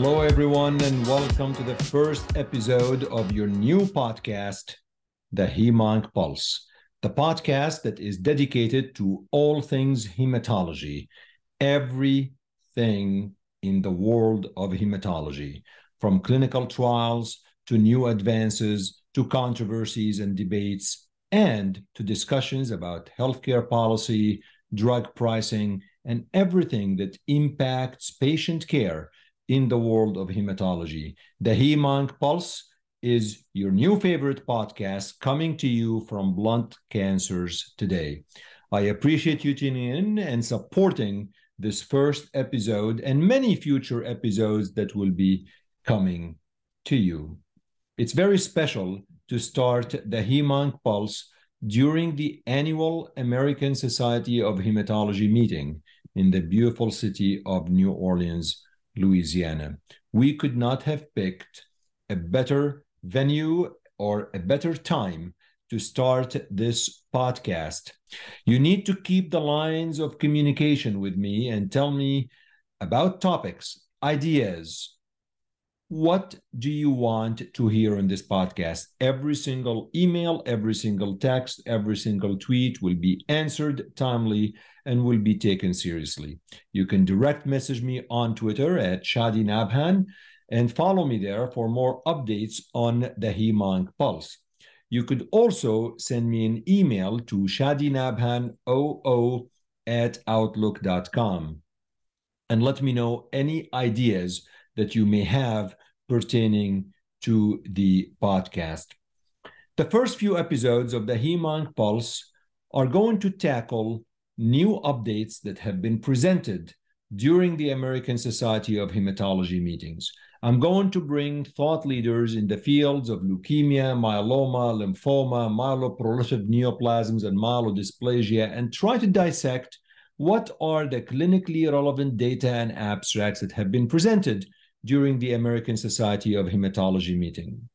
Hello, everyone, and welcome to the first episode of your new podcast, The Hemonc Pulse, the podcast that is dedicated to all things hematology, everything in the world of hematology, from clinical trials to new advances to controversies and debates, and to discussions about healthcare policy, drug pricing, and everything that impacts patient care in the world of hematology. The Hemonc Pulse is your new favorite podcast coming to you from Blood Cancers Today. I appreciate you tuning in and supporting this first episode and many future episodes that will be coming to you. It's very special to start the Hemonc Pulse during the annual American Society of Hematology meeting in the beautiful city of New Orleans, Louisiana. We could not have picked a better venue or a better time to start this podcast. You need to keep the lines of communication with me and tell me about topics, ideas, what do you want to hear on this podcast? Every single email, every single text, every single tweet will be answered timely and will be taken seriously. You can direct message me on Twitter at Chadi Nabhan and follow me there for more updates on the Hemonc Pulse. You could also send me an email to shadinabhan00 at outlook.com and let me know any ideas that you may have pertaining to the podcast. The first few episodes of the Hemonc Pulse are going to tackle new updates that have been presented during the American Society of Hematology meetings. I'm going to bring thought leaders in the fields of leukemia, myeloma, lymphoma, myeloproliferative neoplasms, and myelodysplasia and try to dissect what are the clinically relevant data and abstracts that have been presented during the American Society of Hematology meeting.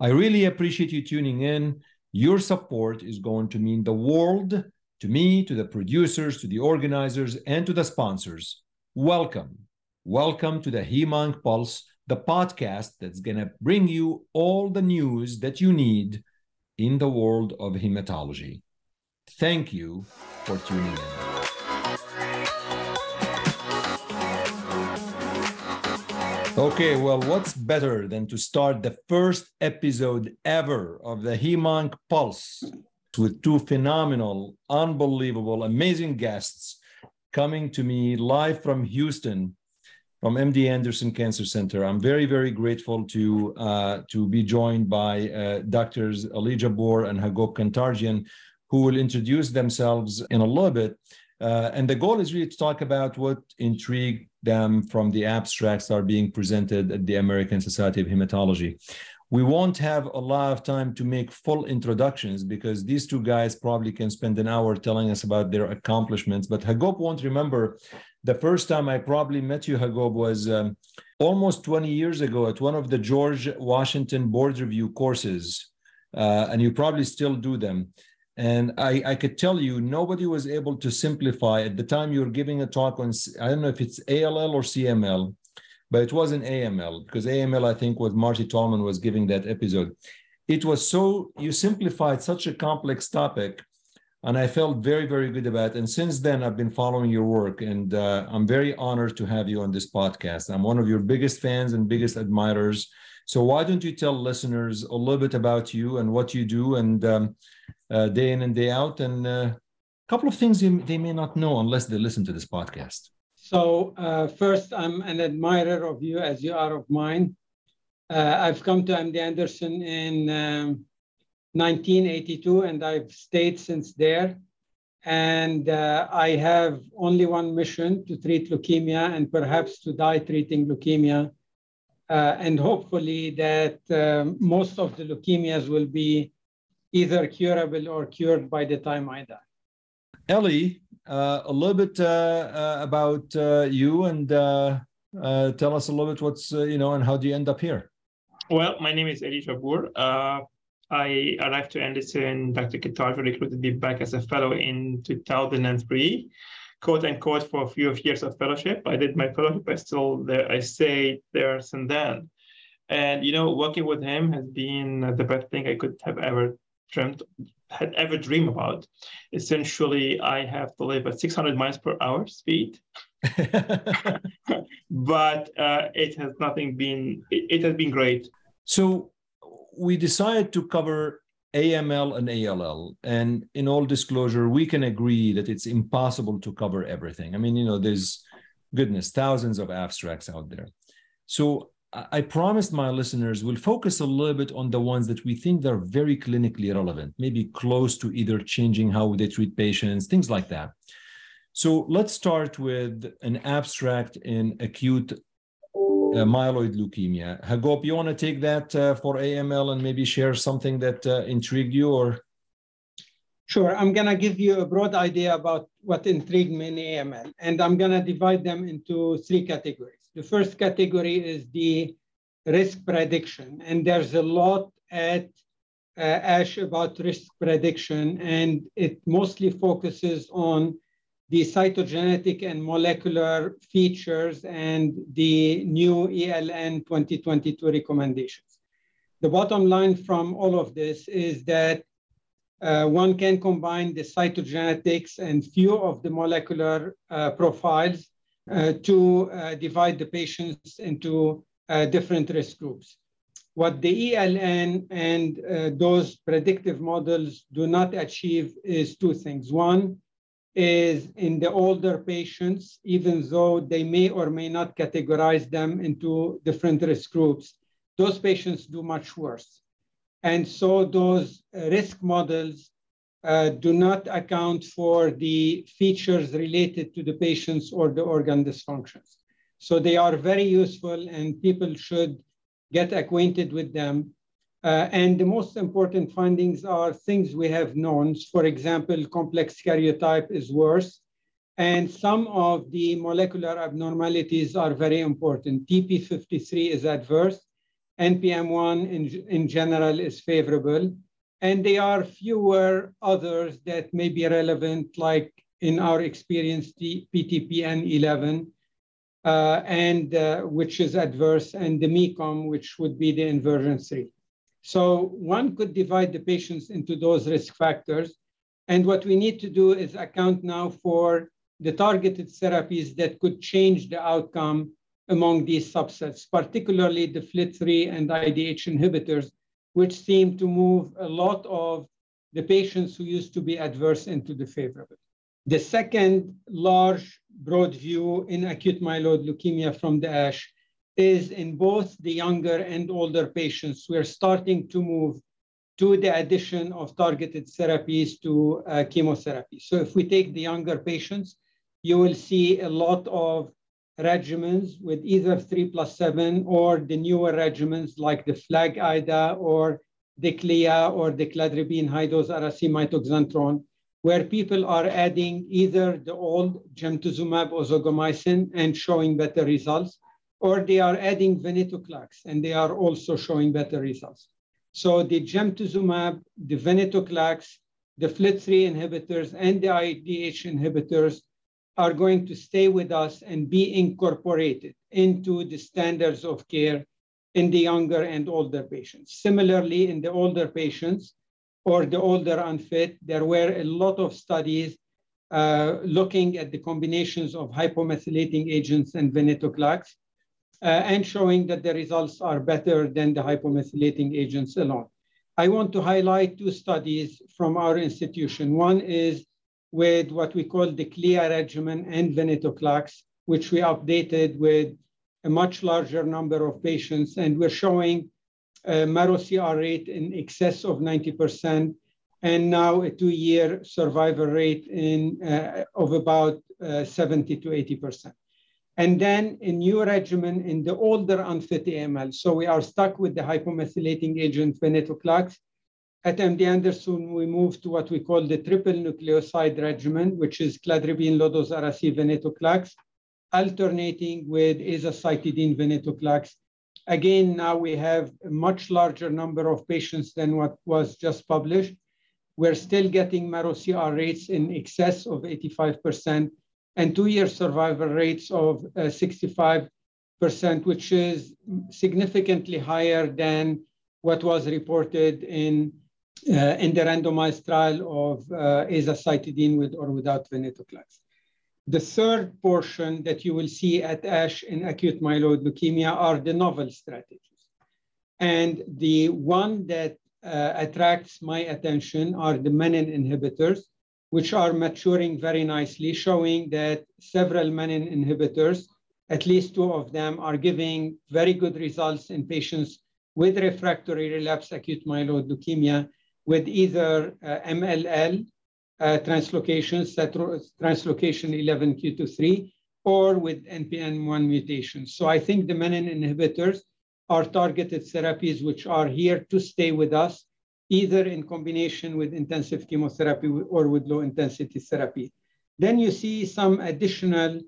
I really appreciate you tuning in. Your support is going to mean the world to me, to the producers, to the organizers, and to the sponsors. Welcome. Welcome to the Hemonc Pulse, the podcast that's going to bring you all the news that you need in the world of hematology. Thank you for tuning in. Okay, well, what's better than to start the first episode ever of the Hemonc Pulse with two phenomenal, unbelievable, amazing guests coming to me live from Houston, from MD Anderson Cancer Center. I'm very, very grateful to uh, to be joined by uh, doctors Ali Jabbour and Hagop Kantarjian, who will introduce themselves in a little bit. Uh, and the goal is really to talk about what intrigued them from the abstracts that are being presented at the American Society of Hematology. We won't have a lot of time to make full introductions because these two guys probably can spend an hour telling us about their accomplishments. But Hagop won't remember the first time I probably met you, Hagop, was um, almost 20 years ago at one of the George Washington Board Review courses. Uh, and you probably still do them. And I, I could tell you, nobody was able to simplify. At the time, you were giving a talk on, I don't know if it's ALL or CML, but it wasn't AML because AML, I think, was Marty Tallman was giving that episode. It was so, you simplified such a complex topic, and I felt very, very good about it. And since then, I've been following your work, and uh, I'm very honored to have you on this podcast. I'm one of your biggest fans and biggest admirers. So why don't you tell listeners a little bit about you and what you do and um, uh, day in and day out, and a uh, couple of things they may not know unless they listen to this podcast. So uh, first, I'm an admirer of you as you are of mine. Uh, I've come to MD Anderson in um, 1982, and I've stayed since there. And uh, I have only one mission to treat leukemia and perhaps to die treating leukemia. Uh, and hopefully that um, most of the leukemias will be either curable or cured by the time I die. Ellie, uh, a little bit uh, uh, about uh, you and uh, uh, tell us a little bit what's, you know, and how do you end up here? Well, my name is Eli Jabbour. I arrived to Anderson, Dr. Qatar recruited me back as a fellow in 2003. quote unquote for a few years of fellowship. I did my fellowship. I still there. I stayed there since then, and you know, working with him has been the best thing I could have ever dreamt had ever dreamed about. Essentially, I have to live at 600 miles per hour speed, but uh, it has nothing been. It, it has been great. So we decided to cover AML and ALL. And in all disclosure, we can agree that it's impossible to cover everything. I mean, you know, there's goodness, thousands of abstracts out there. So I promised my listeners we'll focus a little bit on the ones that we think they're very clinically relevant, maybe close to either changing how they treat patients, things like that. So let's start with an abstract in acute uh, myeloid leukemia. Hagop, you want to take that uh, for AML and maybe share something that uh, intrigued you or? Sure, I'm going to give you a broad idea about what intrigued me in AML, and I'm going to divide them into three categories. The first category is the risk prediction, and there's a lot at uh, ASH about risk prediction, and it mostly focuses on the cytogenetic and molecular features and the new ELN 2022 recommendations. The bottom line from all of this is that uh, one can combine the cytogenetics and few of the molecular uh, profiles to uh, divide the patients into uh, different risk groups. What the ELN and uh, those predictive models do not achieve is two things. One, is in the older patients, even though they may or may not categorize them into different risk groups, those patients do much worse. And so those risk models uh, do not account for the features related to the patients or the organ dysfunctions. So they are very useful and people should get acquainted with them uh, and the most important findings are things we have known. For example, complex karyotype is worse. And some of the molecular abnormalities are very important. TP53 is adverse. NPM1 in, in general is favorable. And there are fewer others that may be relevant, like in our experience, the PTPN11, uh, and uh, which is adverse, and the MECOM, which would be the inversion 3. So one could divide the patients into those risk factors. And what we need to do is account now for the targeted therapies that could change the outcome among these subsets, particularly the FLT3 and IDH inhibitors, which seem to move a lot of the patients who used to be adverse into the favorable. The second large broad view in acute myeloid leukemia from the ASH is in both the younger and older patients. We're starting to move to the addition of targeted therapies to uh, chemotherapy. So if we take the younger patients, you will see a lot of regimens with either 3 plus 7 or the newer regimens like the FLAG-IDA or the CLIA or the cladribine high-dose Ara-C where people are adding either the old gemtuzumab ozogamicin and showing better results, or they are adding venetoclax, and they are also showing better results. So the gemtuzumab, the venetoclax, the FLT3 inhibitors, and the IDH inhibitors are going to stay with us and be incorporated into the standards of care in the younger and older patients. Similarly, in the older patients or the older unfit, there were a lot of studies uh, looking at the combinations of hypomethylating agents and venetoclax uh, and showing that the results are better than the hypomethylating agents alone. I want to highlight two studies from our institution. One is with what we call the CLIA regimen and venetoclax, which we updated with a much larger number of patients, and we're showing a marrow CR rate in excess of 90%, and now a two-year survival rate in, uh, of about uh, 70 to 80% and then a new regimen in the older unfit AML. So we are stuck with the hypomethylating agent venetoclax. At MD Anderson, we moved to what we call the triple nucleoside regimen, which is cladribine, low-dose Ara-C, venetoclax, alternating with azacitidine, venetoclax. Again, now we have a much larger number of patients than what was just published. We're still getting marrow CR rates in excess of 85%, and two-year survival rates of uh, 65%, which is significantly higher than what was reported in, in the randomized trial of uh, azacitidine with or without venetoclax. The third portion that you will see at ASH in acute myeloid leukemia are the novel strategies. And the one that uh, attracts my attention are the menin inhibitors, which are maturing very nicely, showing that several menin inhibitors, at least two of them, are giving very good results in patients with refractory relapse acute myeloid leukemia with either uh, MLL uh, translocations, translocation 11q23, or with NPM1 mutations. So I think the menin inhibitors are targeted therapies which are here to stay with us either in combination with intensive chemotherapy or with low intensity therapy. Then you see some additional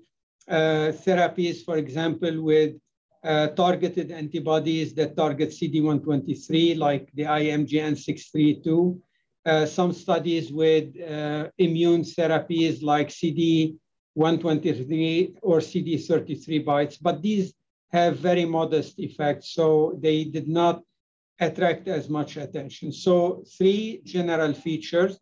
uh, therapies, for example, with uh, targeted antibodies that target CD123, like the IMGN632. Uh, some studies with uh, immune therapies like CD123 or CD33 BiTEs, but these have very modest effects, so they did not attract as much attention. So three general features,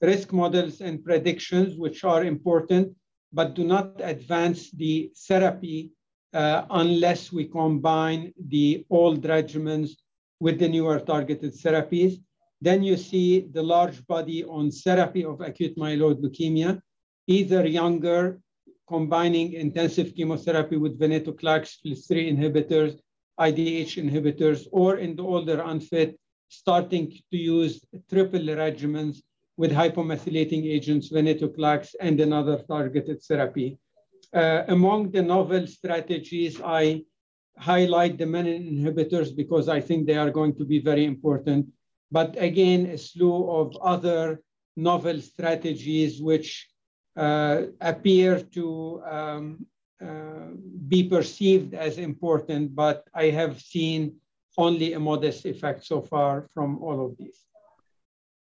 risk models and predictions, which are important, but do not advance the therapy uh, unless we combine the old regimens with the newer targeted therapies. Then you see the large body on therapy of acute myeloid leukemia, either younger, combining intensive chemotherapy with venetoclax, FLT3 inhibitors, IDH inhibitors, or in the older unfit, starting to use triple regimens with hypomethylating agents, venetoclax, and another targeted therapy. Uh, among the novel strategies, I highlight the menin inhibitors because I think they are going to be very important. But again, a slew of other novel strategies which uh, appear to um, uh, be perceived as important, but I have seen only a modest effect so far from all of these.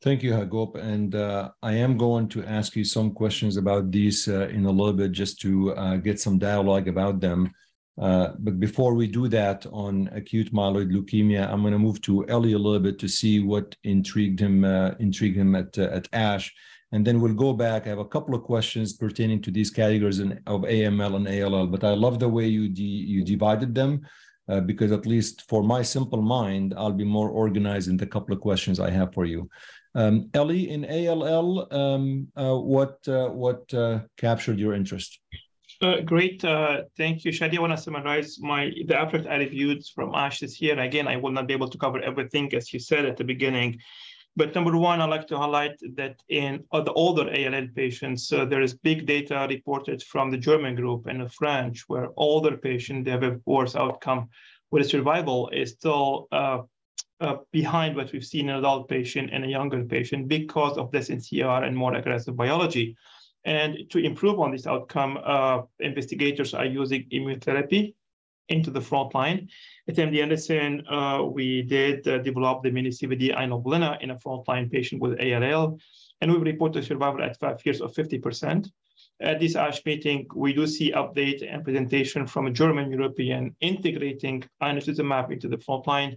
Thank you, Hagop. And uh, I am going to ask you some questions about these uh, in a little bit just to uh, get some dialogue about them. Uh, but before we do that on acute myeloid leukemia, I'm going to move to Eli a little bit to see what intrigued him intrigued him at at ASH and then we'll go back. I have a couple of questions pertaining to these categories in, of AML and ALL, but I love the way you de, you divided them uh, because at least for my simple mind, I'll be more organized in the couple of questions I have for you. Um, Eli, in ALL, um, uh, what uh, what uh, captured your interest? Uh, great, uh, thank you, Shadi. I want to summarize my the abstract I reviewed from ASH this year. Again, I will not be able to cover everything as you said at the beginning. But number one, I'd like to highlight that in the older ALL patients, uh, there is big data reported from the German group and the French, where older patients have a worse outcome, where survival is still uh, uh, behind what we've seen in adult patient and a younger patient because of this NCR and more aggressive biology. And to improve on this outcome, uh, investigators are using immunotherapy into the front line. At MD Anderson, uh, we did uh, develop the mini CVD inoblina in a frontline patient with ALL, and we reported survival at five years of 50%. At this ASH meeting, we do see update and presentation from a German European integrating inotuzumab into the frontline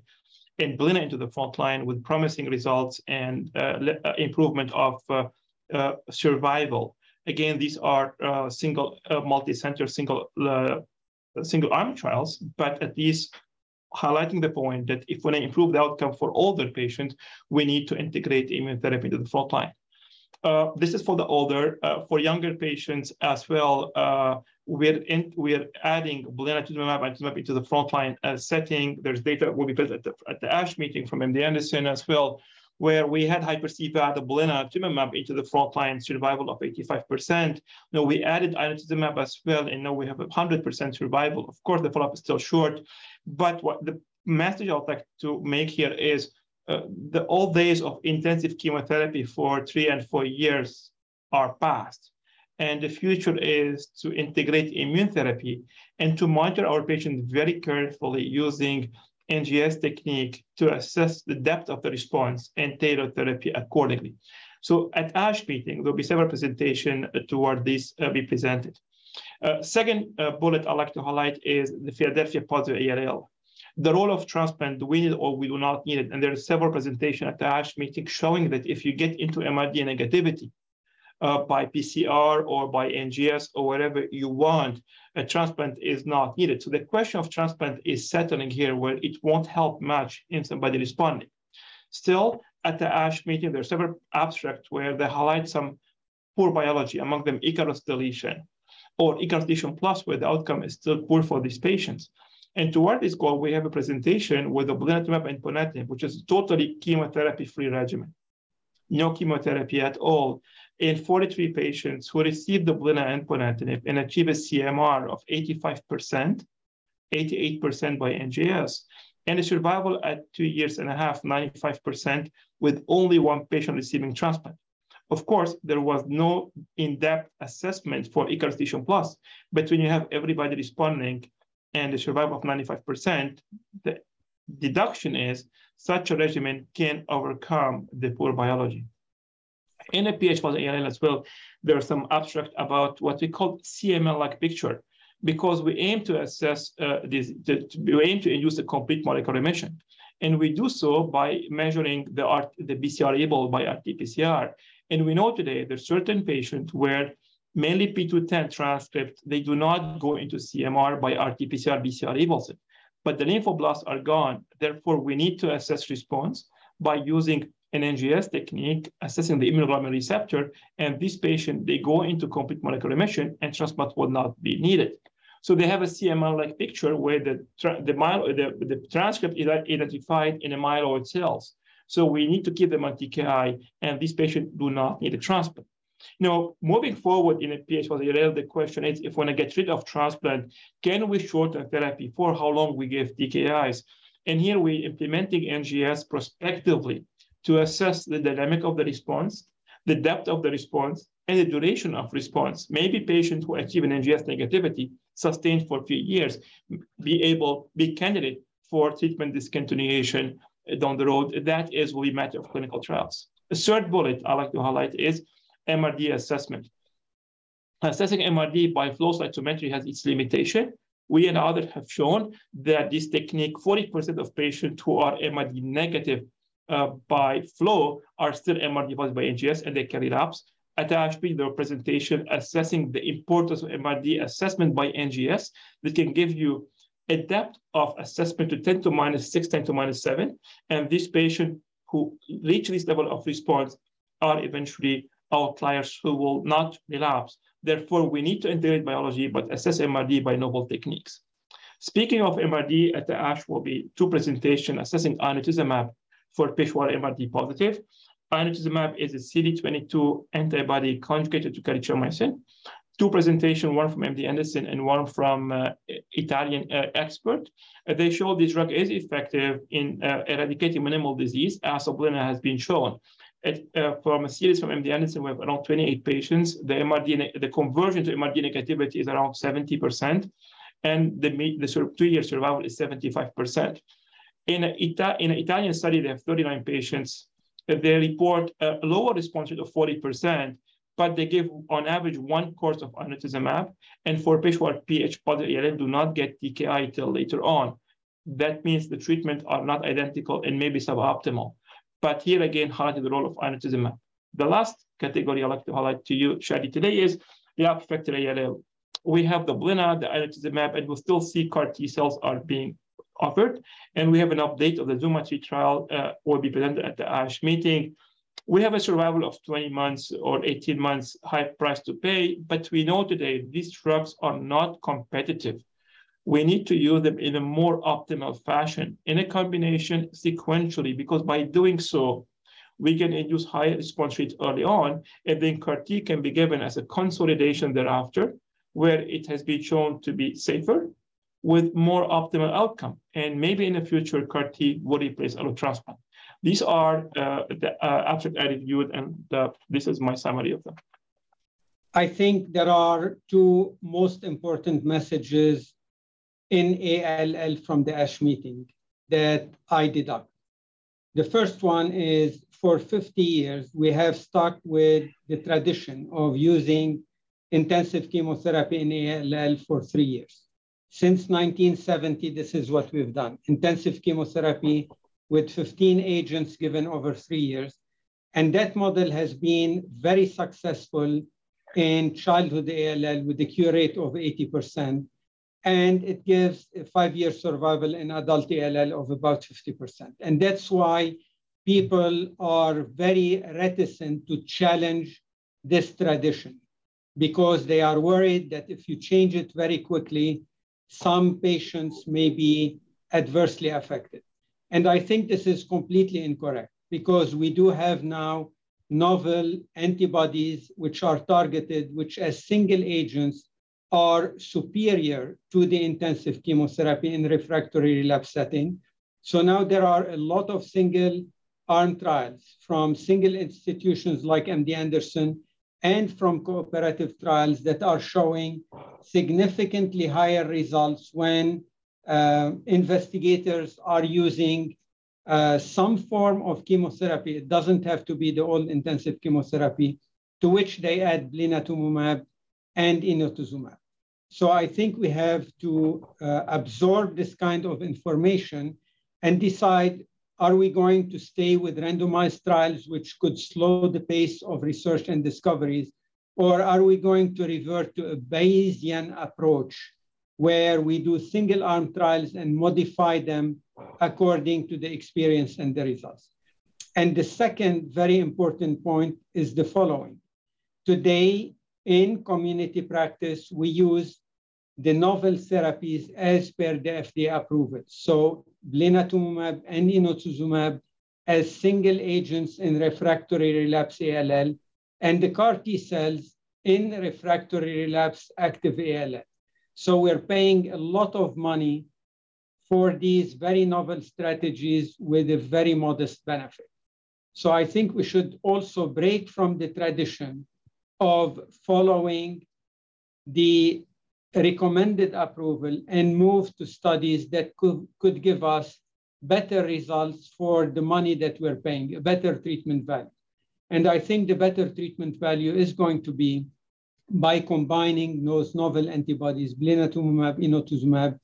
and Blina into the frontline with promising results and uh, uh improvement of uh, uh, survival. Again, these are uh, single, uh, multi-center, single single arm trials, but at least highlighting the point that if we want to improve the outcome for older patients, we need to integrate immunotherapy into the front line. This is for the older. For younger patients as well, we're in, we're adding blinatumomab and into the frontline uh, setting. There's data will be presented at the, at the ASH meeting from MD Anderson as well, where we had hyper-CVAD, the blinatumomab into the frontline survival of 85%. Now we added inotuzumab as well, and now we have 100% survival. Of course, the follow-up is still short, but what the message I'd like to make here is uh, the old days of intensive chemotherapy for three and four years are past. And the future is to integrate immune therapy and to monitor our patients very carefully using NGS technique to assess the depth of the response and tailor therapy accordingly. So at ASH meeting, there'll be several presentation toward this uh, be presented. Uh, second uh, bullet I'd like to highlight is the Philadelphia positive ALL. The role of transplant, do we need or we do not need it? And there are several presentations at the ASH meeting showing that if you get into MRD negativity, uh, by PCR or by NGS or whatever you want, a transplant is not needed. So the question of transplant is settling here where it won't help much in somebody responding. Still, at the ASH meeting, there are several abstracts where they highlight some poor biology, among them Ikaros deletion or Ikaros deletion plus, where the outcome is still poor for these patients. And toward this goal, we have a presentation with the blinatumomab and ponatinib, which is totally chemotherapy-free regimen. No chemotherapy at all in 43 patients who received the blina and ponatinib and achieved a CMR of 85%, 88% by NGS, and a survival at two years and a half, 95%, with only one patient receiving transplant. Of course, there was no in-depth assessment for Ikaros Plus, but when you have everybody responding and a survival of 95%, the deduction is such a regimen can overcome the poor biology. In a PH plus ALL as well, there are some abstract about what we call CML-like picture, because we aim to assess uh, this, the, we aim to induce a complete molecular remission. And we do so by measuring the, RT, the BCR-ABL by RT-PCR. And we know today there's certain patients where mainly P210 transcript, they do not go into CMR by RT-PCR BCR-ABL, but the lymphoblasts are gone. Therefore, we need to assess response by using an NGS technique assessing the immunoglobulin receptor, and this patient, they go into complete molecular remission and transplant would not be needed. So they have a CML-like picture where the, the, the, the transcript is identified in the myeloid cells. So we need to keep them on TKI, and these patients do not need a transplant. Now, moving forward in a PH ALL, the question is, if want to get rid of transplant, can we shorten therapy for how long we give TKIs? And here we're implementing NGS prospectively to assess the dynamic of the response, the depth of the response, and the duration of response. Maybe patients who achieve an NGS negativity sustained for a few years be able, be candidate for treatment discontinuation down the road. That is really matter of clinical trials. The third bullet I like to highlight is MRD assessment. Assessing MRD by flow cytometry has its limitation. We and others have shown that this technique, 40% of patients who are MRD negative uh, by flow are still MRD positive by NGS and they can relapse. At ASHP, the presentation assessing the importance of MRD assessment by NGS that can give you a depth of assessment to 10 to minus 6, 10 to minus 7. And this patient who reach this level of response are eventually outliers who will not relapse. Therefore, we need to integrate biology, but assess MRD by novel techniques. Speaking of MRD, at the ASH will be two presentations assessing inotuzumab for Peshwar MRD positive. Inotuzumab is a CD22 antibody conjugated to calicheamicin. Two presentations, one from MD Anderson and one from uh, Italian uh, expert. Uh, they show this drug is effective in uh, eradicating minimal disease, as Oblina has been shown. It, uh, from a series from MD Anderson, we have around 28 patients. The MRD, the conversion to MRD negativity is around 70%, and the, the two-year survival is 75%. In, an Ita- in an Italian study, they have 39 patients. They report a lower response rate of 40%, but they give on average one course of inotuzumab. And for patients who are PH positive ALL, do not get TKI till later on. That means the treatment are not identical and maybe suboptimal. But here again, highlighting the role of inotuzumab. The last category I'd like to highlight to you, Shadi, today is the refractory ALL. We have the blina, the inotuzumab, and we'll still see CAR T cells are being offered. And we have an update of the ZUMA-3 trial uh, will be presented at the ASH meeting. We have a survival of 20 months or 18 months high price to pay, but we know today these drugs are not competitive. We need to use them in a more optimal fashion in a combination sequentially, because by doing so, we can induce higher response rates early on, and then CAR T can be given as a consolidation thereafter, where it has been shown to be safer with more optimal outcome. And maybe in the future, CAR T will replace allotransplant. These are uh, the uh, abstract I reviewed, and the, this is my summary of them. I think there are two most important messages in ALL from the ASH meeting that I deduct. The first one is for 50 years, we have stuck with the tradition of using intensive chemotherapy in ALL for three years. Since 1970, this is what we've done intensive chemotherapy with 15 agents given over three years. And that model has been very successful in childhood ALL with a cure rate of 80%. And it gives a five year survival in adult ALL of about 50%. And that's why people are very reticent to challenge this tradition because they are worried that if you change it very quickly, some patients may be adversely affected. And I think this is completely incorrect because we do have now novel antibodies which are targeted, which as single agents are superior to the intensive chemotherapy in refractory relapse setting. So now there are a lot of single arm trials from single institutions like MD Anderson and from cooperative trials that are showing significantly higher results when uh, investigators are using uh, some form of chemotherapy. It doesn't have to be the all intensive chemotherapy, to which they add blinatumomab and inotuzumab. So I think we have to uh, absorb this kind of information and decide are we going to stay with randomized trials, which could slow the pace of research and discoveries, or are we going to revert to a Bayesian approach where we do single arm trials and modify them according to the experience and the results? And the second very important point is the following. Today, in community practice, we use the novel therapies as per the FDA approval. So blinatumomab and inotuzumab as single agents in refractory relapse ALL, and the CAR T cells in refractory relapse active ALL. So we're paying a lot of money for these very novel strategies with a very modest benefit. So I think we should also break from the tradition of following the recommended approval and move to studies that could, could give us better results for the money that we're paying, a better treatment value. And I think the better treatment value is going to be by combining those novel antibodies, blinatumomab, inotuzumab,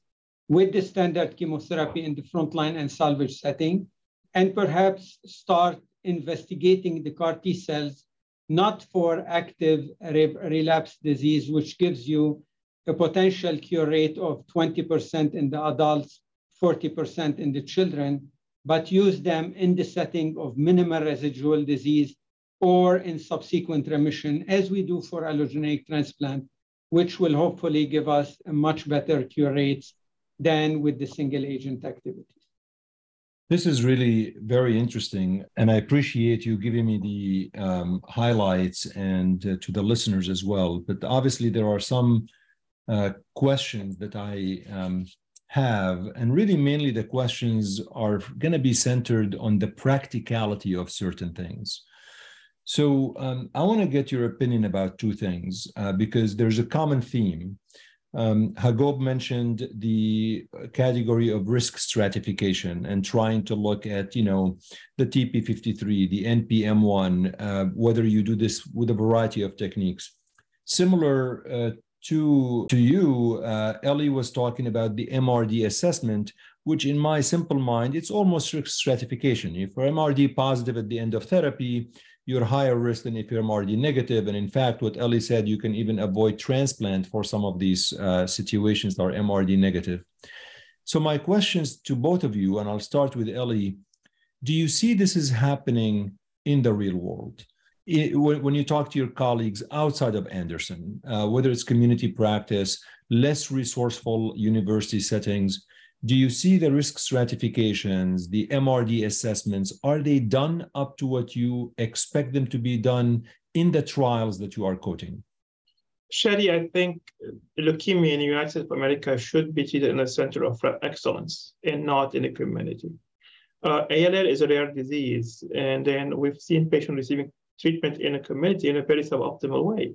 with the standard chemotherapy in the frontline and salvage setting, and perhaps start investigating the CAR T cells not for active relapse disease, which gives you a potential cure rate of 20% in the adults, 40% in the children, but use them in the setting of minimal residual disease or in subsequent remission, as we do for allogeneic transplant, which will hopefully give us a much better cure rates than with the single agent activities. This is really very interesting, and I appreciate you giving me the um, highlights and uh, to the listeners as well. But obviously, there are some uh, questions that I um, have, and really mainly the questions are going to be centered on the practicality of certain things. So um, I want to get your opinion about two things uh, because there's a common theme. Um, Hagop mentioned the category of risk stratification and trying to look at, you know, the TP53, the NPM1, uh, whether you do this with a variety of techniques. Similar uh, to to you, uh, Ellie was talking about the MRD assessment, which in my simple mind, it's almost stratification. If you're MRD positive at the end of therapy, you're higher risk than if you're MRD negative. And in fact, what Ellie said, you can even avoid transplant for some of these uh, situations that are MRD negative. So my questions to both of you, and I'll start with Ellie, do you see this is happening in the real world? When you talk to your colleagues outside of Anderson, uh, whether it's community practice, less resourceful university settings, do you see the risk stratifications, the MRD assessments, are they done up to what you expect them to be done in the trials that you are quoting? Shadi, I think leukemia in the United States of America should be treated in a center of excellence and not in the community. Uh, ALL is a rare disease, and then we've seen patients receiving treatment in a community in a very suboptimal way.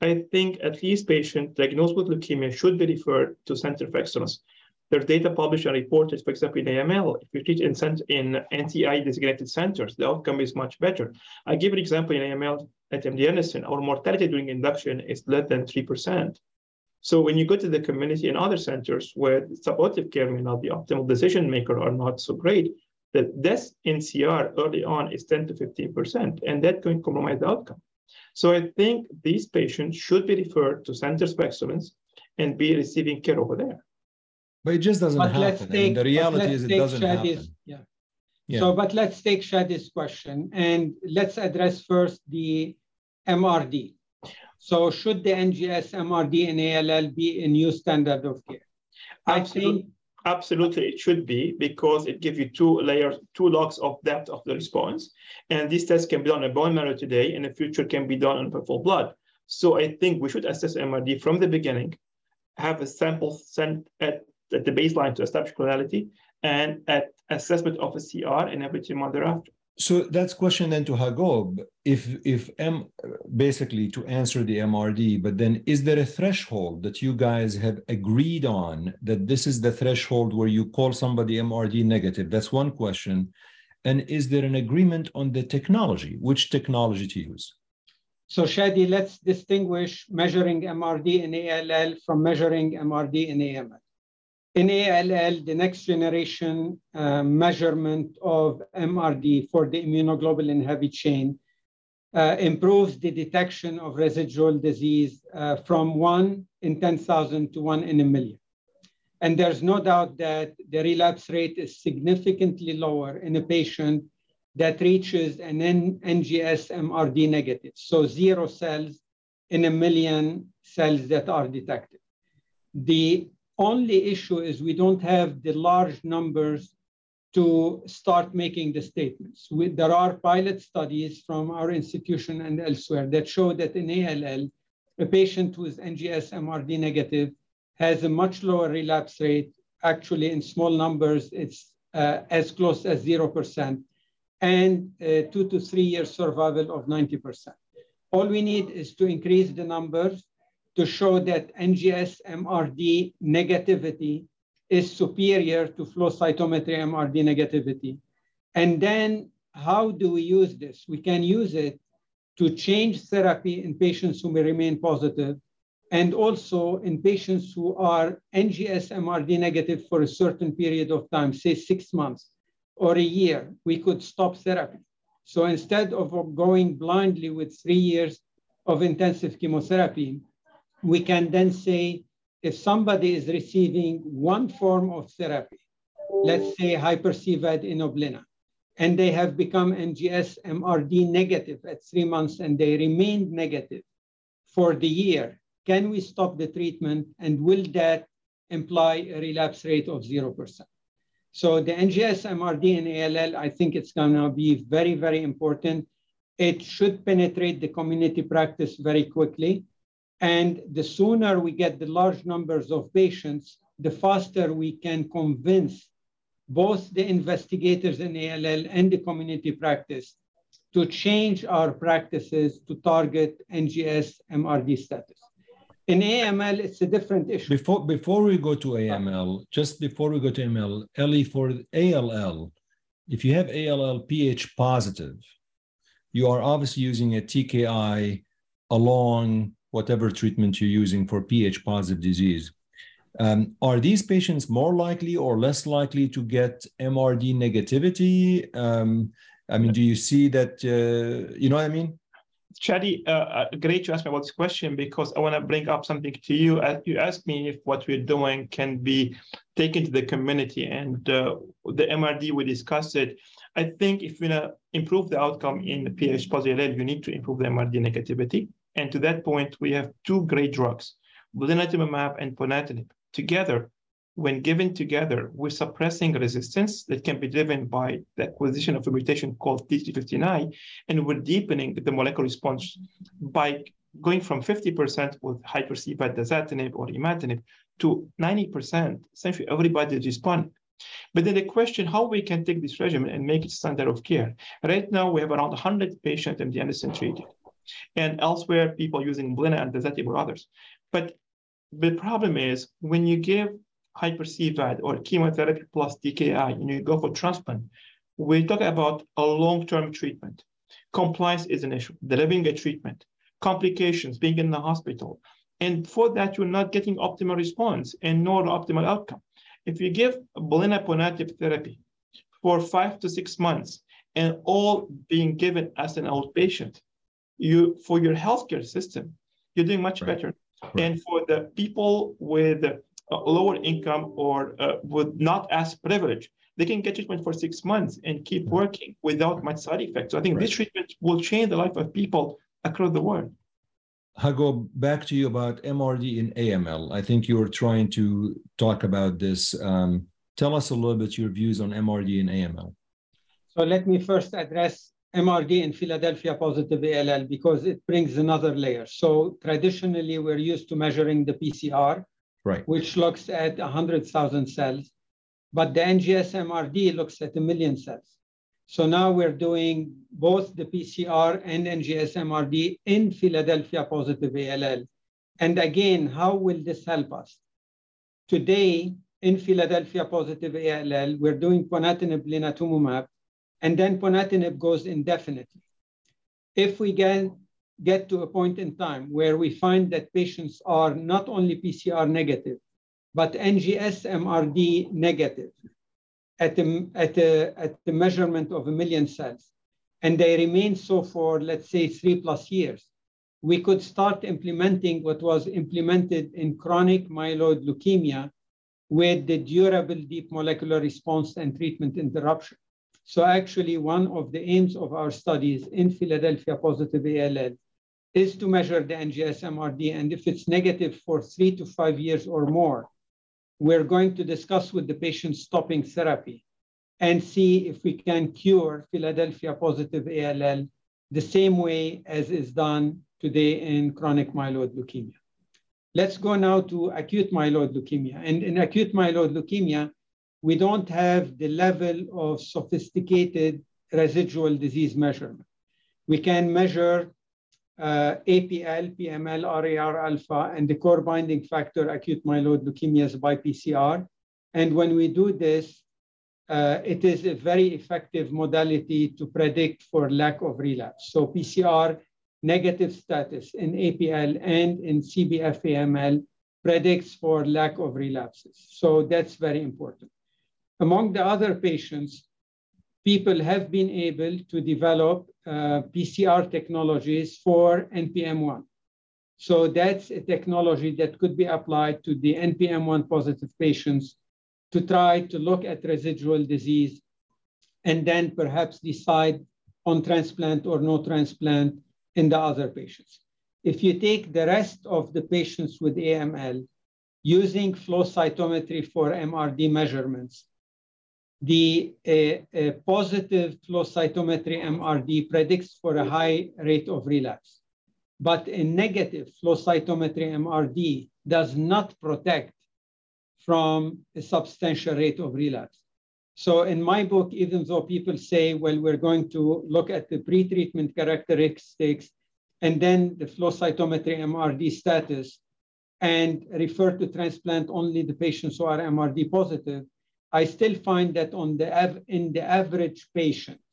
I think at least patients diagnosed with leukemia should be referred to center of excellence. There's data published and reported, for example, in AML. If you treat in, in NCI designated centers, the outcome is much better. I give an example in AML at MD Anderson, our mortality during induction is less than 3%. So when you go to the community and other centers where supportive care may not be optimal, decision maker are not so great, the death in CR early on is 10 to 15%, and that can compromise the outcome. So I think these patients should be referred to centers of excellence and be receiving care over there. But it just doesn't But happen. let's I mean, take- the reality let's is it take doesn't Shadi's- happen. Yeah. Yeah. So, but let's take Shadi's question and let's address first the MRD. So should the NGS MRD and ALL be a new standard of care? I think Absolutely, it should be because it gives you two layers, two logs of depth of the response. And this test can be done on bone marrow today, and in the future can be done on peripheral blood. So I think we should assess MRD from the beginning, have a sample sent at, at the baseline to establish clonality, and at assessment of a CR and every two months thereafter. So that's question then to Hagop. If if M basically to answer the MRD, but then is there a threshold that you guys have agreed on that this is the threshold where you call somebody MRD negative? That's one question. And is there an agreement on the technology? Which technology to use? So Shadi, let's distinguish measuring MRD in ALL from measuring MRD in AML. In ALL, the next generation uh, measurement of MRD for the immunoglobulin heavy chain uh, improves the detection of residual disease uh, from one in 10,000 to one in a million. And there's no doubt that the relapse rate is significantly lower in a patient that reaches an NGS MRD negative, so zero cells in a million cells that are detected. The only issue is we don't have the large numbers to start making the statements. We, there are pilot studies from our institution and elsewhere that show that in ALL, a patient who is NGS MRD negative has a much lower relapse rate. Actually, in small numbers, it's uh, as close as 0%, and uh, two to three year survival of 90%. All we need is to increase the numbers to show that NGS MRD negativity is superior to flow cytometry MRD negativity. And then how do we use this? We can use it to change therapy in patients who may remain positive and also in patients who are NGS MRD negative for a certain period of time, say six months or a year, we could stop therapy. So instead of going blindly with three years of intensive chemotherapy, we can then say if somebody is receiving one form of therapy, let's say hyper-CVAD inoblina, and they have become NGS MRD negative at three months and they remained negative for the year, can we stop the treatment and will that imply a relapse rate of 0%? So the NGS MRD and ALL, I think it's gonna be very, very important. It should penetrate the community practice very quickly. And the sooner we get the large numbers of patients, the faster we can convince both the investigators in ALL and the community practice to change our practices to target NGS MRD status. In AML, it's a different issue. Before before we go to AML, just before we go to AML, Ellie, for ALL, if you have ALL pH positive, you are obviously using a TKI along whatever treatment you're using for pH positive disease. Um, are these patients more likely or less likely to get MRD negativity? Um, I mean, do you see that? Uh, you know what I mean? Shadi, uh, uh, great to ask me about this question because I want to bring up something to you. Uh, you asked me if what we're doing can be taken to the community and uh, the MRD, we discussed it. I think if you improve the outcome in the pH positive, you need to improve the MRD negativity. And to that point, we have two great drugs, blinatumomab and ponatinib. Together, when given together, we're suppressing resistance that can be driven by the acquisition of a mutation called TC59, and we're deepening the molecular response by going from 50% with hyper-CVAD dasatinib or imatinib to 90%, essentially everybody is responding. But then the question, how we can take this regimen and make it standard of care. Right now, we have around 100 patients in the Anderson treated. And elsewhere, people using Blina and dasatinib or others. But the problem is when you give hyper-CVAD or chemotherapy plus TKI and you go for transplant, we talk about a long-term treatment. Compliance is an issue, delivering a treatment, complications, being in the hospital. And for that, you're not getting optimal response and nor optimal outcome. If you give blinatumomab therapy for five to six months and all being given as an outpatient, you for your healthcare system, you're doing much right. better. Right. And for the people with lower income or uh, with not as privileged, they can get treatment for six months and keep working without much side effects. So I think right. this treatment will change the life of people across the world. I go back to you about MRD in AML. I think you were trying to talk about this. Um, tell us a little bit your views on MRD in AML. So let me first address MRD in Philadelphia positive ALL because it brings another layer. So traditionally, we're used to measuring the PCR, right. which looks at 100,000 cells, but the NGS MRD looks at a million cells. So now we're doing both the PCR and NGS MRD in Philadelphia positive ALL. And again, how will this help us? Today, in Philadelphia positive ALL, we're doing ponatinib blinatumomab, and then ponatinib goes indefinitely. If we get, get to a point in time where we find that patients are not only PCR negative, but NGS MRD negative at at, at the measurement of a million cells, and they remain so for, let's say, three plus years, we could start implementing what was implemented in chronic myeloid leukemia with the durable deep molecular response and treatment interruption. So actually, one of the aims of our studies in Philadelphia positive ALL is to measure the NGS MRD. And if it's negative for three to five years or more, we're going to discuss with the patient stopping therapy and see if we can cure Philadelphia positive ALL the same way as is done today in chronic myeloid leukemia. Let's go now to acute myeloid leukemia. And in acute myeloid leukemia, we don't have the level of sophisticated residual disease measurement. We can measure uh, APL, PML, RAR alpha, and the core binding factor acute myeloid leukemias by PCR. And when we do this, uh, it is a very effective modality to predict for lack of relapse. So PCR negative status in APL and in CBF-AML predicts for lack of relapses. So that's very important. Among the other patients, people have been able to develop uh, PCR technologies for NPM1. So that's a technology that could be applied to the NPM1 positive patients to try to look at residual disease and then perhaps decide on transplant or no transplant in the other patients. If you take the rest of the patients with AML using flow cytometry for MRD measurements, the uh, uh, positive flow cytometry MRD predicts for a high rate of relapse. But a negative flow cytometry MRD does not protect from a substantial rate of relapse. So in my book, even though people say, well, we're going to look at the pre-treatment characteristics and then the flow cytometry MRD status and refer to transplant only the patients who are MRD positive, I still find that on the in the average patient,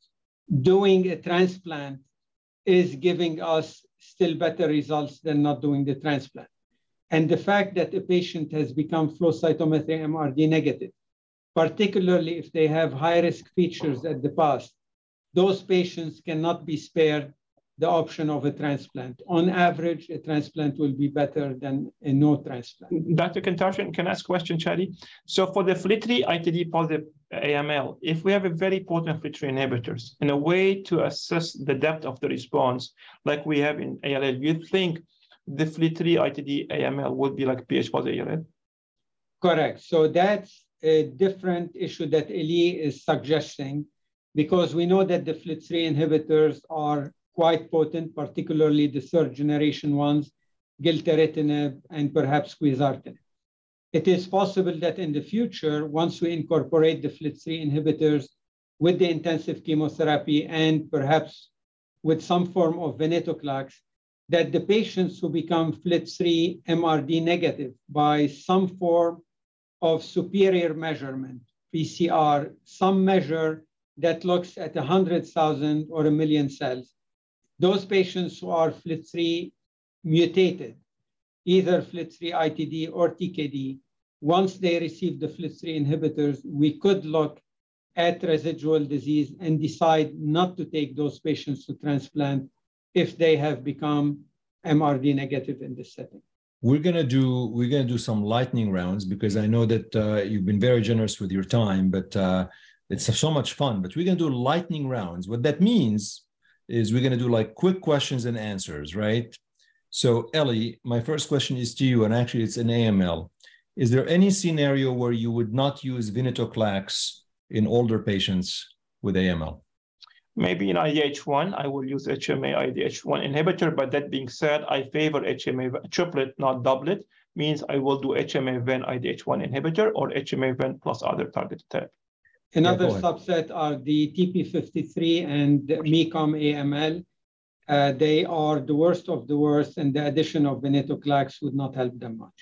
doing a transplant is giving us still better results than not doing the transplant. And the fact that a patient has become flow cytometry MRD negative, particularly if they have high risk features at the past, those patients cannot be spared the option of a transplant. On average, a transplant will be better than a no transplant. Dr. Kantarjian, can I ask a question, Chadi? So for the FLT3 ITD positive AML, if we have a very potent FLT3 inhibitors and a way to assess the depth of the response, like we have in ALL, you think the FLT3 ITD AML would be like PH positive ALL? Correct. So that's a different issue that Eli is suggesting because we know that the FLT3 inhibitors are quite potent, particularly the third generation ones, gilteritinib and perhaps quizartinib. It is possible that in the future, once we incorporate the FLT3 inhibitors with the intensive chemotherapy and perhaps with some form of venetoclax, that the patients who become FLT3 MRD negative by some form of superior measurement, PCR, some measure that looks at 100,000 or a million cells. Those patients who are FLT3 mutated, either FLT3 ITD or TKD, once they receive the FLT3 inhibitors, we could look at residual disease and decide not to take those patients to transplant if they have become MRD negative in this setting. We're gonna do we're gonna do some lightning rounds because I know that uh, you've been very generous with your time, but uh, it's so much fun. But we're gonna do lightning rounds. What that means is we're gonna do like quick questions and answers, right? So Ellie, my first question is to you, and actually it's an AML. Is there any scenario where you would not use venetoclax in older patients with AML? Maybe in IDH1, I will use HMA IDH1 inhibitor. But that being said, I favor HMA triplet, not doublet. Means I will do HMA ven IDH1 inhibitor or HMA ven plus other targeted therapy. Another yeah, subset are the TP53 and MECOM AML. Uh, they are the worst of the worst, and the addition of venetoclax would not help them much.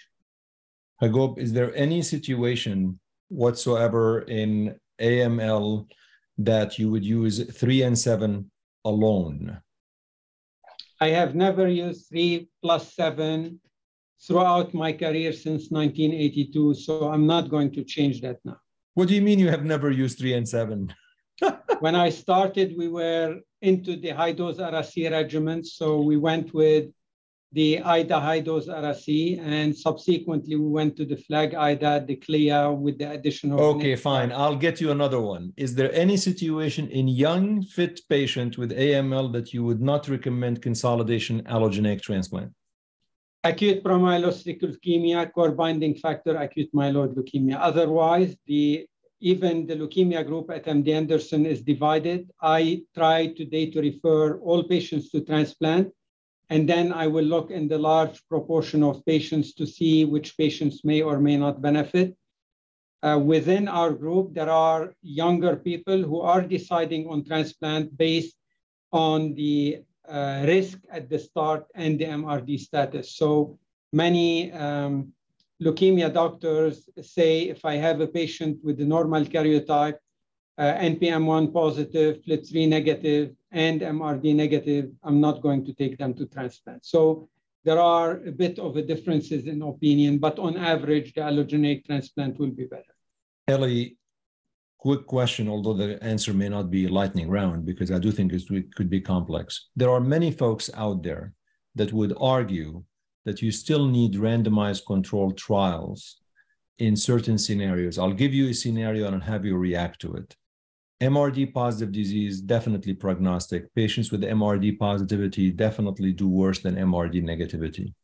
Hagop, is there any situation whatsoever in AML that you would use three and seven alone? I have never used three plus seven throughout my career since 1982, so I'm not going to change that now. What do you mean you have never used three and seven? when I started, we were into the high dose Ara-C regimen, so we went with the IDA high dose Ara-C, and subsequently we went to the flag IDA, the CLIA with the additional. Okay, fine. I'll get you another one. Is there any situation in young, fit patient with AML that you would not recommend consolidation allogeneic transplant? Acute promyelocytic leukemia, core binding factor, acute myeloid leukemia. Otherwise, the even the leukemia group at MD Anderson is divided. I try today to refer all patients to transplant and then I will look in the large proportion of patients to see which patients may or may not benefit. Uh, within our group, there are younger people who are deciding on transplant based on the uh, risk at the start and the MRD status. So many um, leukemia doctors say if I have a patient with the normal karyotype, uh, NPM1 positive, FLT3 negative, and MRD negative, I'm not going to take them to transplant. So there are a bit of a differences in opinion, but on average, the allogeneic transplant will be better. Ellie, quick question, although the answer may not be lightning round, because I do think it could be complex. There are many folks out there that would argue that you still need randomized controlled trials in certain scenarios. I'll give you a scenario and I'll have you react to it. MRD positive disease, definitely prognostic. Patients with MRD positivity definitely do worse than MRD negativity.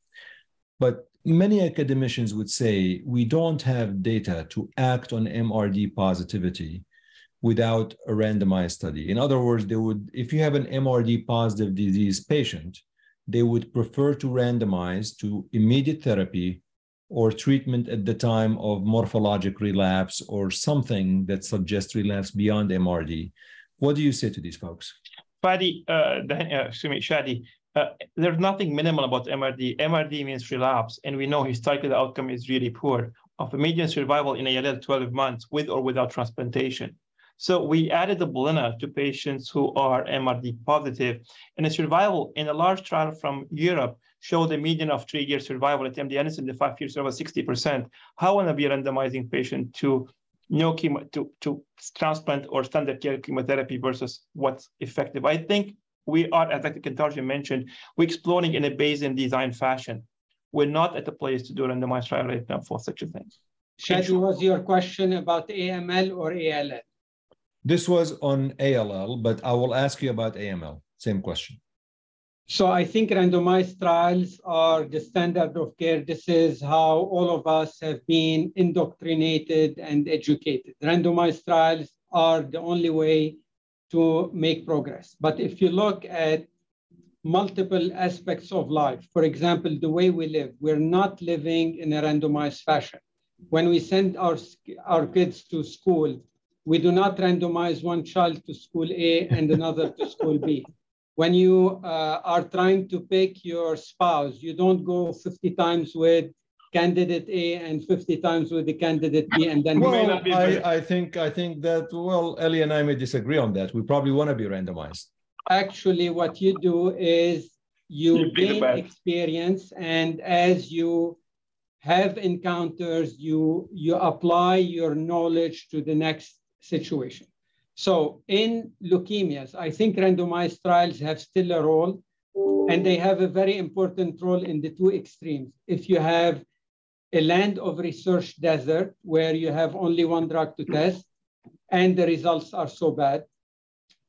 But many academicians would say we don't have data to act on MRD positivity without a randomized study. In other words, they would, if you have an MRD positive disease patient, they would prefer to randomize to immediate therapy or treatment at the time of morphologic relapse or something that suggests relapse beyond MRD. What do you say to these folks? Fadi, uh, uh, excuse me, Chadi, uh, there's nothing minimal about MRD. MRD means relapse, and we know historically the outcome is really poor, of a median survival in ALL 12 months with or without transplantation. So we added the Blina to patients who are MRD positive, and the survival in a large trial from Europe showed a median of three-year survival at MD Anderson, the five-year survival 60%. How want to be randomizing patient to no chemo to, to transplant or standard care chemotherapy versus what's effective? I think we are, as Dr. Kantarjian mentioned, we're exploring in a Bayesian design fashion. We're not at the place to do a randomized trial right now for such a thing. Chadi, was your question about AML or ALL? This was on ALL, but I will ask you about AML. Same question. So I think randomized trials are the standard of care. This is how all of us have been indoctrinated and educated. Randomized trials are the only way to make progress. But if you look at multiple aspects of life, for example, the way we live, we're not living in a randomized fashion. When we send our, our kids to school, we do not randomize one child to school A and another to school B when you uh, are trying to pick your spouse, you don't go 50 times with candidate A and 50 times with the candidate B, and then Well, not be I, I think I think that well, Ellie and I may disagree on that. We probably want to be randomized. actually what you do is you You gain experience and as you have encounters you you apply your knowledge to the next situation so in leukemias i think randomized trials have still a role and they have a very important role in the two extremes if you have a land of research desert where you have only one drug to test and the results are so bad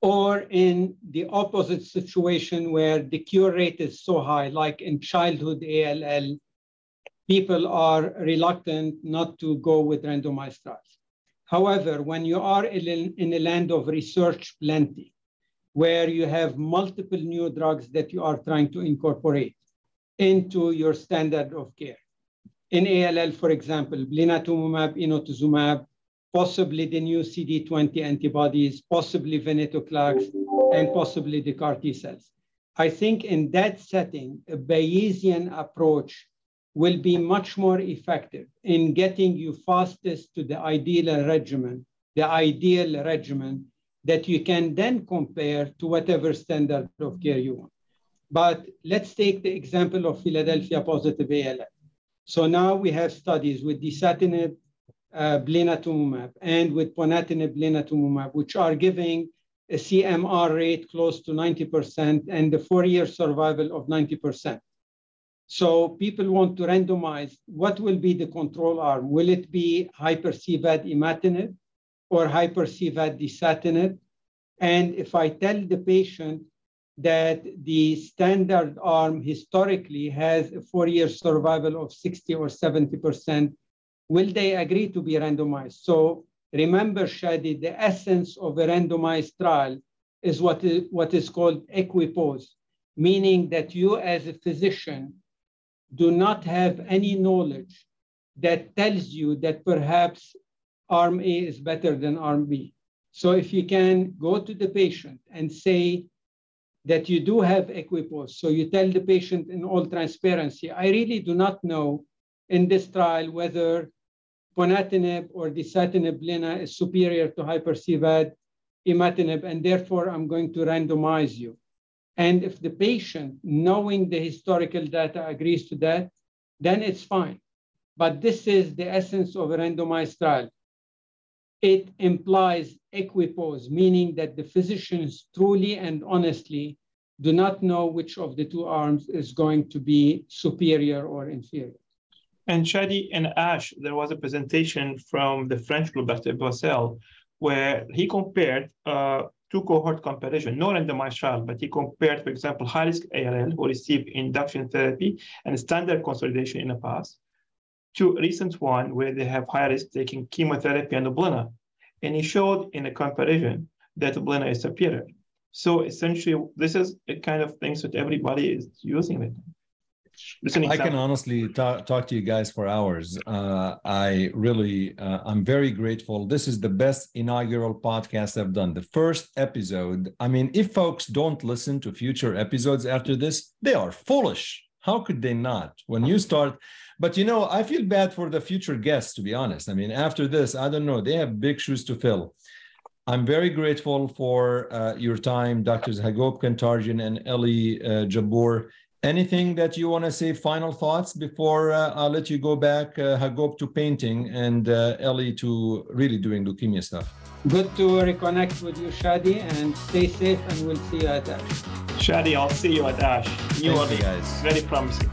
or in the opposite situation where the cure rate is so high, like in childhood ALL, people are reluctant not to go with randomized trials. However, when you are in a land of research plenty, where you have multiple new drugs that you are trying to incorporate into your standard of care. In ALL, for example, blinatumomab, inotuzumab, possibly the new CD20 antibodies, possibly venetoclax, and possibly the CAR T cells. I think in that setting, a Bayesian approach will be much more effective in getting you fastest to the ideal regimen, the ideal regimen that you can then compare to whatever standard of care you want. But let's take the example of Philadelphia positive ALL. So now we have studies with dasatinib, uh, blinatumomab and with ponatinib blinatumomab, which are giving a CMR rate close to 90% and the four-year survival of 90%. So people want to randomize what will be the control arm. Will it be hyper-CVAD imatinib or hyper-CVAD dasatinib? And if I tell the patient that the standard arm historically has a four-year survival of 60 or 70%, will they agree to be randomized? So remember, Chadi, the essence of a randomized trial is what is, what is called equipoise, meaning that you as a physician do not have any knowledge that tells you that perhaps arm A is better than arm B. So if you can go to the patient and say that you do have equipoise, so you tell the patient in all transparency, I really do not know in this trial whether ponatinib or dasatinib blina is superior to hyper-CVAD imatinib, and therefore I'm going to randomize you. And if the patient, knowing the historical data, agrees to that, then it's fine. But this is the essence of a randomized trial. It implies equipoise, meaning that the physicians truly and honestly do not know which of the two arms is going to be superior or inferior. And Chadi, and ASH, there was a presentation from the French group Roberto Boissel where he compared uh, two cohort comparison, no randomized trial, but he compared, for example, high-risk ALL who received induction therapy and standard consolidation in the past to a recent one where they have high risk taking chemotherapy and Blina. And he showed in a comparison that Blina is superior. So essentially, this is a kind of things that everybody is using it. This is an I can honestly talk, talk to you guys for hours. Uh, I really, uh, I'm very grateful. This is the best inaugural podcast I've done. The first episode. I mean, if folks don't listen to future episodes after this, they are foolish. How could they not? When you start, but you know, I feel bad for the future guests, to be honest. I mean, after this, I don't know, they have big shoes to fill. I'm very grateful for uh, your time, Doctors Hagop Kantarjian and Eli uh, Jabbour. Anything that you want to say, final thoughts before uh, I'll let you go back, uh, Hagop, to painting and uh, Eli to really doing leukemia stuff? Good to reconnect with you, Chadi, and stay safe, and we'll see you at ASH. Chadi, I'll see you at ASH. New Thank you, guys. Very promising.